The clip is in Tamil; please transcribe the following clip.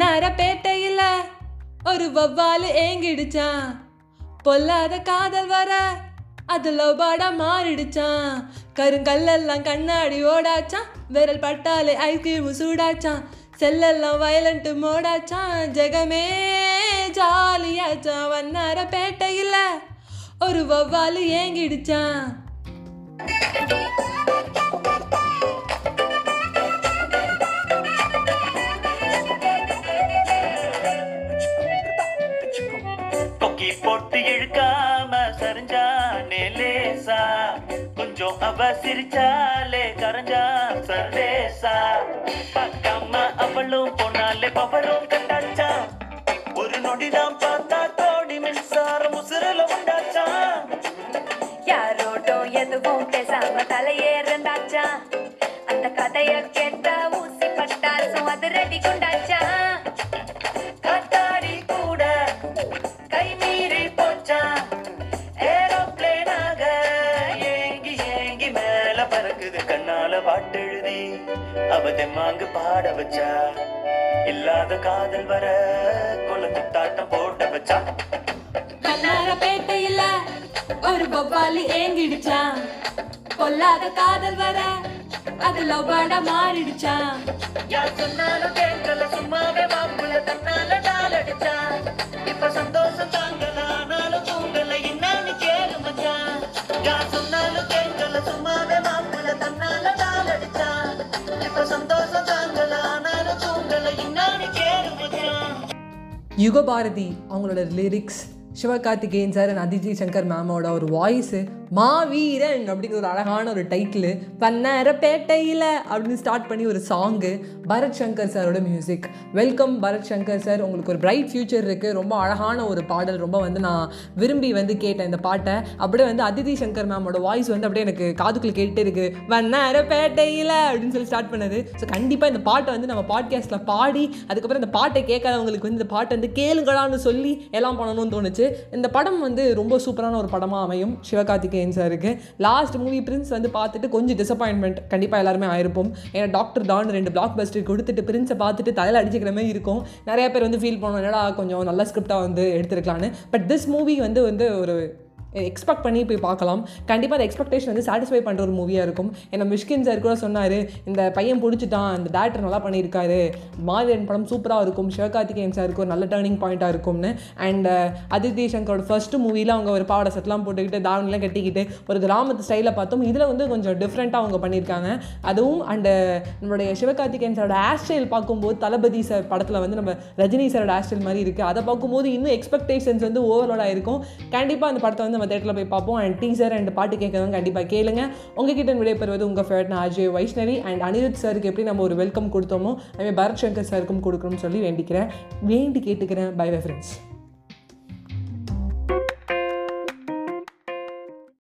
நரப்பேட்டையில் ஒரு வவ்வால் ஏங்கிடுச்சான். பொல்லாத காதல் வர அது லவ்பாடா மாறிடுச்சான். கருங்கல்லெல்லாம் கண்ணாடி ஓடாச்சான். விரல் பட்டாலே ஐஸ்கிரீம் சூடாச்சான். செல்லெல்லாம் வயலண்ட் மோடாச்சான். ஜெகமே ஜாலியாச்சான். வண்ணார பேட்டையில் ஒரு வவ்வாலு ஏங்கிடுச்சான். போட்டு இழுக்காம சரிஞ்சானே லேசா கொஞ்சம் அவ சிரிச்சாலே கரைஞ்சா சர்வேசா பார்க்காம அவளும் போனாலே பவரும் கண்டாச்சா ஒரு நொடிதான் பார்த்தா தோடி மின்சாரம் உசுரல உண்டாச்சா? யாரோட்டோ எதுவும் பேசாம தலையேறந்தாச்சா? அந்த கதைய கேட்டா ஊசி பட்டாசும் அது ரெடி கொண்டாச்சா அவதமாங்கு பாட வச்சா இல்லாத காதல் வர கொல குத்தாட்டம் போட்ட வச்சா. பேட்டையில் ஒரு வவ்வாலு ஏங்கிடுச்சான் பொல்லாத காதல் வர அது லவ்பாடா மாறிடுச்சான் யார் சொன்னாலும் கேட்கல சும்மாவே மாப்புல தன்னால டால் அடிச்சா இப்ப சந்தோஷம் யுகபாரதி அவங்களோட lyrics Sivakarthikeyan sir and Aditi Shankar மேமோட ஒரு வாய்ஸு மாவீரன் அப்படிங்கிற ஒரு அழகான ஒரு டைட்டில் பன்னர பேட்டையில் அப்படின்னு ஸ்டார்ட் பண்ணி ஒரு சாங்கு பரத் சங்கர் சாரோட music welcome Bharath Shankar sir உங்களுக்கு ஒரு பிரைட் ஃபியூச்சர் இருக்குது ரொம்ப அழகான ஒரு பாடல். ரொம்ப வந்து நான் விரும்பி வந்து கேட்டேன் இந்த பாட்டை. அப்படியே வந்து அதிதி சங்கர் மேமோட வாய்ஸ் வந்து அப்படியே எனக்கு காதுக்குள்ள கேட்டுட்டே இருக்குது வண்ணார பேட்டையில் அப்படின்னு சொல்லி ஸ்டார்ட் பண்ணது. ஸோ கண்டிப்பாக இந்த பாட்டை வந்து நம்ம பாட்காஸ்ட்டில் பாடி அதுக்கப்புறம் இந்த பாட்டை கேட்காதவங்களுக்கு வந்து இந்த பாட்டை வந்து கேளுங்களான்னு சொல்லி எல்லாம் பண்ணணும்னு தோணுச்சு. இந்த படம் வந்து ரொம்ப சூப்பரான ஒரு படமாக அமையும். சிவகார்த்திகேயன் இருக்குது லாஸ்ட் மூவி பிரின்ஸ் வந்து பார்த்துட்டு கொஞ்சம் டிசப்பாயின்மெண்ட் கண்டிப்பாக எல்லாருமே ஆயிருப்போம். ஏன்னா டாக்டர் டான் ரெண்டு பிளாக் பஸ்டர் கொடுத்துட்டு பிரின்ஸை பார்த்துட்டு தலையில் அடிச்சுக்கிற மாதிரி இருக்கும். நிறைய பேர் வந்து ஃபீல் பண்ணுவோம் என்னடா கொஞ்சம் நல்ல ஸ்கிரிப்டாக வந்து எடுத்துருக்கலான்னு பட் திஸ் மூவி வந்து வந்து ஒரு எக்ஸ்பெக்ட் பண்ணி போய் பார்க்கலாம். கண்டிப்பாக அந்த எக்ஸ்பெக்டேஷன் வந்து சாட்டிஸ்ஃபை பண்ணுற ஒரு மூவியாக இருக்கும். ஏன்னா மிஷ்கின் சார் கூட சொன்னார் இந்த பையன் பிடிச்சிட்டான் அந்த டேரக்டர் நல்லா பண்ணியிருக்காரு. மாவீரன் படம் சூப்பராக இருக்கும். சிவகார்த்திகேயன் சாருக்கு ஒரு நல்ல டேர்னிங் பாயிண்ட்டாக இருக்கும்னு. அண்ட் அதித்தி சங்கரோட ஃபர்ஸ்ட் மூவியில் அவங்க ஒரு பாவாடை செட்லாம் போட்டுக்கிட்டு தாவணிலாம் கட்டிக்கிட்டு ஒரு கிராமத்து ஸ்டைலில் பார்த்தோம். இதில் வந்து கொஞ்சம் டிஃப்ரெண்ட்டாக அவங்க பண்ணியிருக்காங்க. அதுவும் அண்டு நம்மளுடைய சிவகார்த்திகேயன் சாரோட ஹேர் ஸ்டைல் பார்க்கும்போது தளபதி சார் படத்தில் வந்து நம்ம ரஜினி சாரோட ஹேர் ஸ்டைல் மாதிரி இருக்குது அதை பார்க்கும்போது இன்னும் எக்ஸ்பெக்டேஷன்ஸ் வந்து ஓவர்லோடாக இருக்கும். கண்டிப்பாக அந்த படத்தை வந்து நம்ம தேட்டரில் போய் பார்ப்போம். அண்ட் டீசர் அண்ட் பாட்டு கேட்கறதும் கண்டிப்பாக கேளுங்க. உங்ககிட்ட விடைபெறுவது உங்கள் ஃபேவரட் நான் அஜய் வைஷ்ணவி அண்ட் அனிருத் சாருக்கு எப்படி நம்ம ஒரு வெல்கம் கொடுத்தோமோ அதே பரத் சங்கர் சாருக்கும் கொடுக்கணும்னு சொல்லி வேண்டிக்கிறேன். வேண்டி கேட்டுக்கிறேன். By bye friends